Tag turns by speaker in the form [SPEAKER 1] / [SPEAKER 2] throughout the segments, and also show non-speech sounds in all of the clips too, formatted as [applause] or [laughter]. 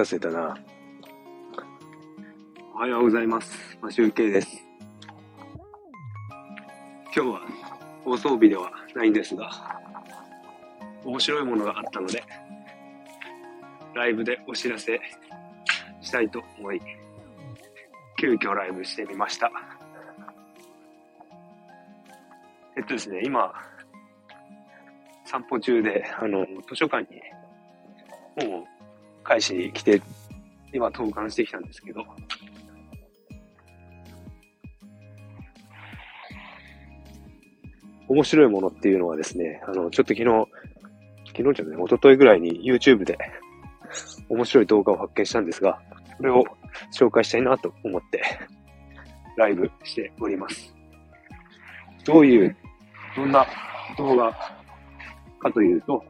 [SPEAKER 1] たせたな。おはようございます。マシュウケイです。今日は放送日ではないんですが、面白いものがあったので、ライブでお知らせしたいと思い、急遽ライブしてみました。えっとですね、今、散歩中で、あの、図書館に本を返しに来て、今投函してきたんですけど、面白いものっていうのはですね、あの、ちょっと昨日、昨日じゃない、一昨日ぐらいに YouTube で面白い動画を発見したんですが、それを紹介したいなと思って、ライブしております。どういう、どんな動画かというと、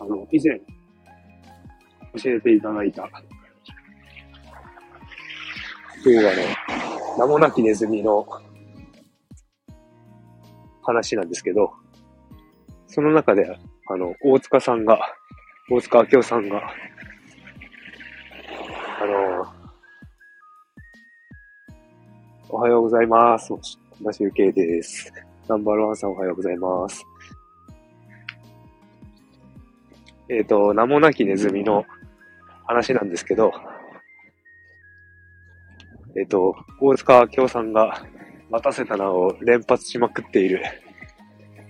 [SPEAKER 1] あの、以前、教えていただいた、動画の、名もなきネズミの話なんですけど、その中で、あの、大塚さんが、大塚明夫さんが、あの、おはようございます。マシュウケイです。ナンバーワンさんおはようございます。えっ、と、名もなきネズミの話なんですけど、えっ、と、大塚明夫さんが待たせたなを連発しまくっている。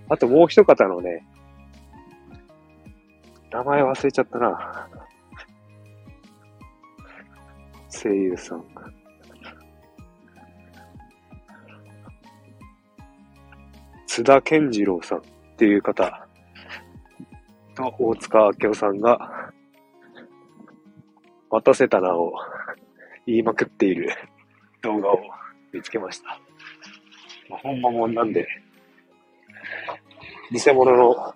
[SPEAKER 1] あともう一方のね、名前忘れちゃったな。声優さん。津田健次郎さんっていう方と大塚明夫さんが待たせたなを言いまくっている動画を見つけました。まあ、本物なんで、偽物の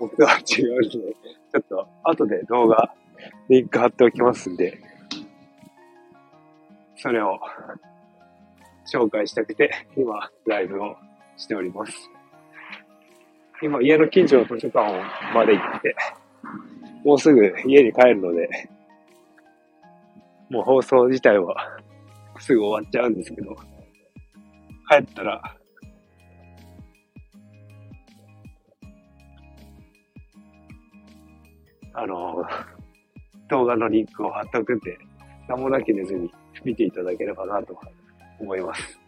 [SPEAKER 1] 僕は違うので、ちょっと後で動画リンク貼っておきますんで、それを紹介したくて、今ライブをしております。今家の近所の図書館まで行って、もうすぐ家に帰るので、もう放送自体はすぐ終わっちゃうんですけど、帰ったら、あの、動画のリンクを貼っておくんで、名もなきネズミ見ていただければなと思います。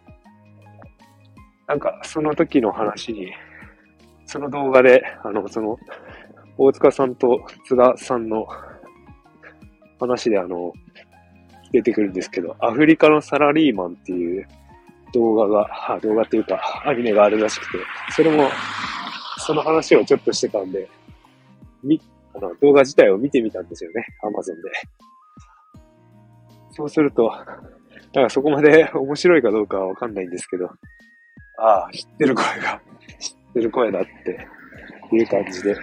[SPEAKER 1] なんか、その時の話に、その動画で、あの、その、大塚さんと津田さんの話で、あの、出てくるんですけど、アフリカのサラリーマンっていう動画が、動画っていうか、アニメがあるらしくて、それも、その話をちょっとしてたんで、み、あの、動画自体を見てみたんですよね、アマゾンで。そうすると、だからそこまで面白いかどうかはわかんないんですけど、ああ、知ってる声が、知ってる声だっていう感じで、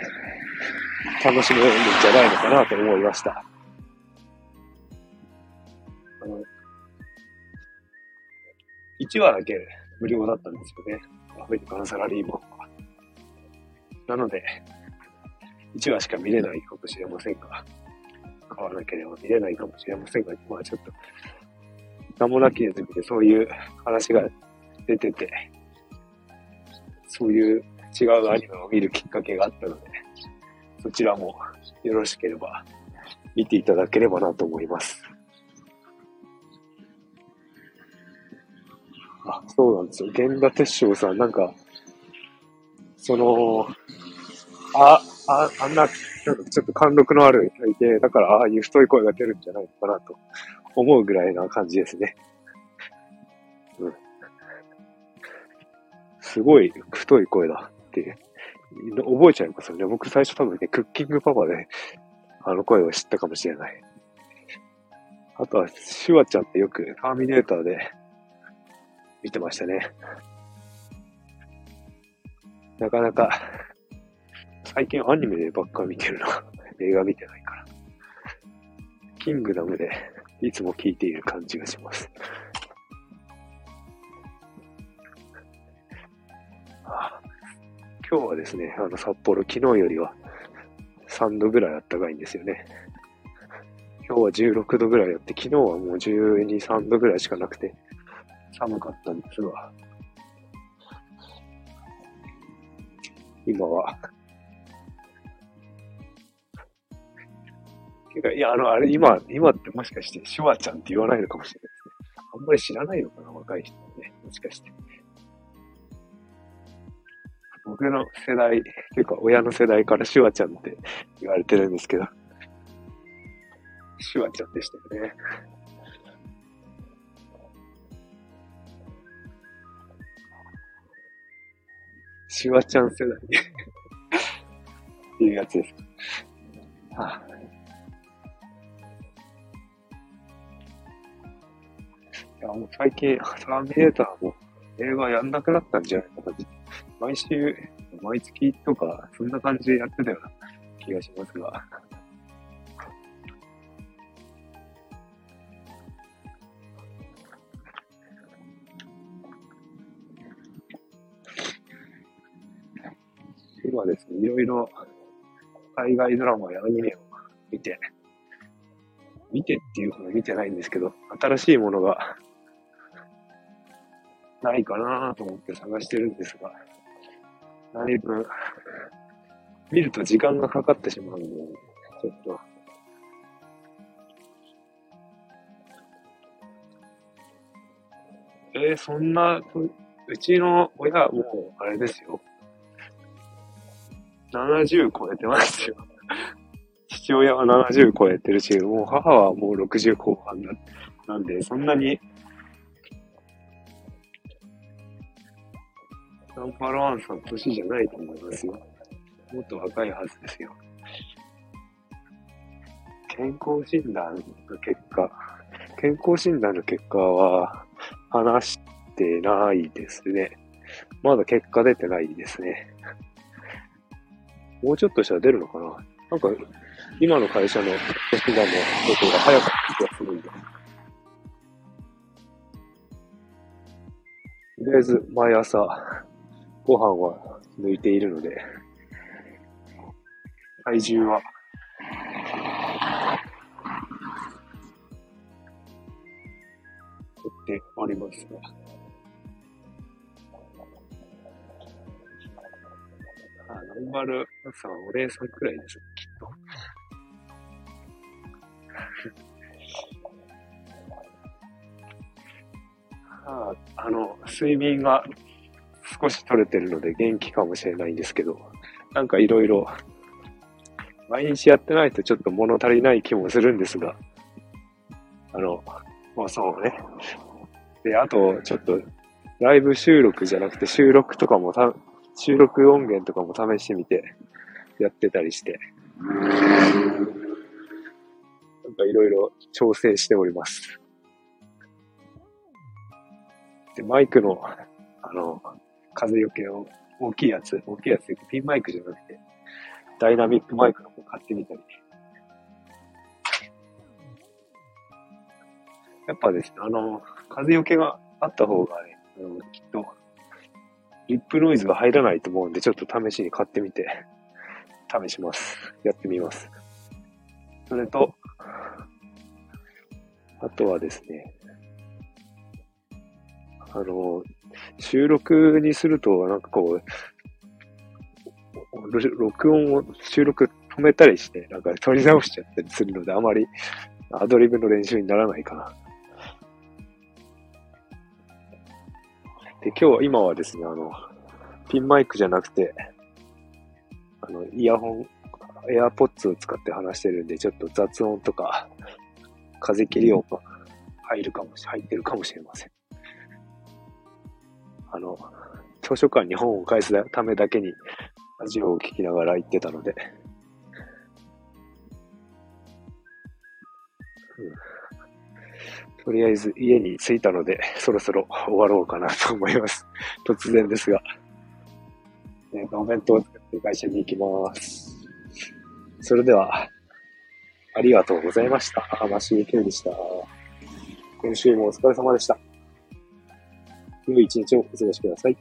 [SPEAKER 1] 楽しめるんじゃないのかなと思いました。あの、1話だけ無料だったんですよね。アフリカのサラリーマンは。なので、1話しか見れないかもしれませんが、買わなければ見れないかもしれませんが、まあちょっと、名もなきネズミでそういう話が出てて、そういう違うアニメを見るきっかけがあったので、そちらもよろしければ見ていただければなと思います。あ、そうなんですよ。源田鉄章さん、なんか、その、あ、あ、あんな、なんちょっと貫禄のある人いて、だからああいう太い声が出るんじゃないのかなと思うぐらいな感じですね。すごい太い声だって、覚えちゃいますよね。僕最初多分ね、クッキングパパで、あの声を知ったかもしれない。あとは、シュワちゃんってよくターミネーターで見てましたね。なかなか、最近アニメでばっか見てるな。映画見てないから。キングダムでいつも聞いている感じがします。今日はですね、あの札幌、昨日よりは3度ぐらい暖かいんですよね。今日は16度ぐらいあって、昨日はもう12、3度ぐらいしかなくて、寒かったんですが、今は。いや、あの、あれ、今、今ってもしかして、シュワちゃんって言わないのかもしれないですね。あんまり知らないのかな、若い人はね。もしかして。僕の世代、っていうか親の世代からシュワちゃんって言われてるんですけど、シュワちゃんでしたよね。シュワちゃん世代っていうやつです。はあ、いや、もう最近、ターミネーターも映画やんなくなったんじゃないかな。毎週、毎月とか、そんな感じでやってたような気がしますが。今ですね、いろいろ海外ドラマやアニメを見て、見てっていうほど見てないんですけど、新しいものがないかなと思って探してるんですが、何分、見ると時間がかかってしまうんで、ちょっと、えー、そんな、うちの親もう、あれですよ。70超えてますよ。[laughs] 父親は70超えてるし、もう母はもう60後半ななんで、そんなに、ナンパロワンさん年じゃないと思いますよ。もっと若いはずですよ。健康診断の結果、健康診断の結果は話してないですね。まだ結果出てないですね。もうちょっとしたら出るのかななんか、今の会社の職場のことが早かった気がするんで。とりあえず、毎朝、ご飯は抜いているので、体重は、取っておりますが、ノーマルさお礼さんくらいですきっと。は [laughs] あ、あの、睡眠が少し取れてるので元気かもしれないんですけど、なんかいろいろ、毎日やってないとちょっと物足りない気もするんですが、あの、まあそうね。で、あと、ちょっと、ライブ収録じゃなくて収録とかもた収録音源とかも試してみてやってたりして、なんかいろいろ調整しております。で、マイクの、あの、風よけを大きいやつ、大きいやつ、ピンマイクじゃなくて、ダイナミックマイクの方買ってみたり。やっぱですね、あの、風よけがあった方がね、あのきっとリップノイズが入らないと思うんで、ちょっと試しに買ってみて、試します。やってみます。それと、あとはですね、あの、収録にすると、なんかこう、録音を、収録止めたりして、なんか撮り直しちゃったりするので、あまりアドリブの練習にならないかな。で、今日、今はですね、あの、ピンマイクじゃなくて、あの、イヤホン、エアポッツを使って話してるんで、ちょっと雑音とか、風切り音が入るかもし、入ってるかもしれません。あの、図書館に本を返すためだけに、ラジオを聞きながら行ってたので、とりあえず家に着いたので、そろそろ終わろうかなと思います。突然ですが。ね、お弁当を作って会社に行きます。それでは、ありがとうございました。マシューケンでした。今週もお疲れ様でした。良い一日をお過ごしください。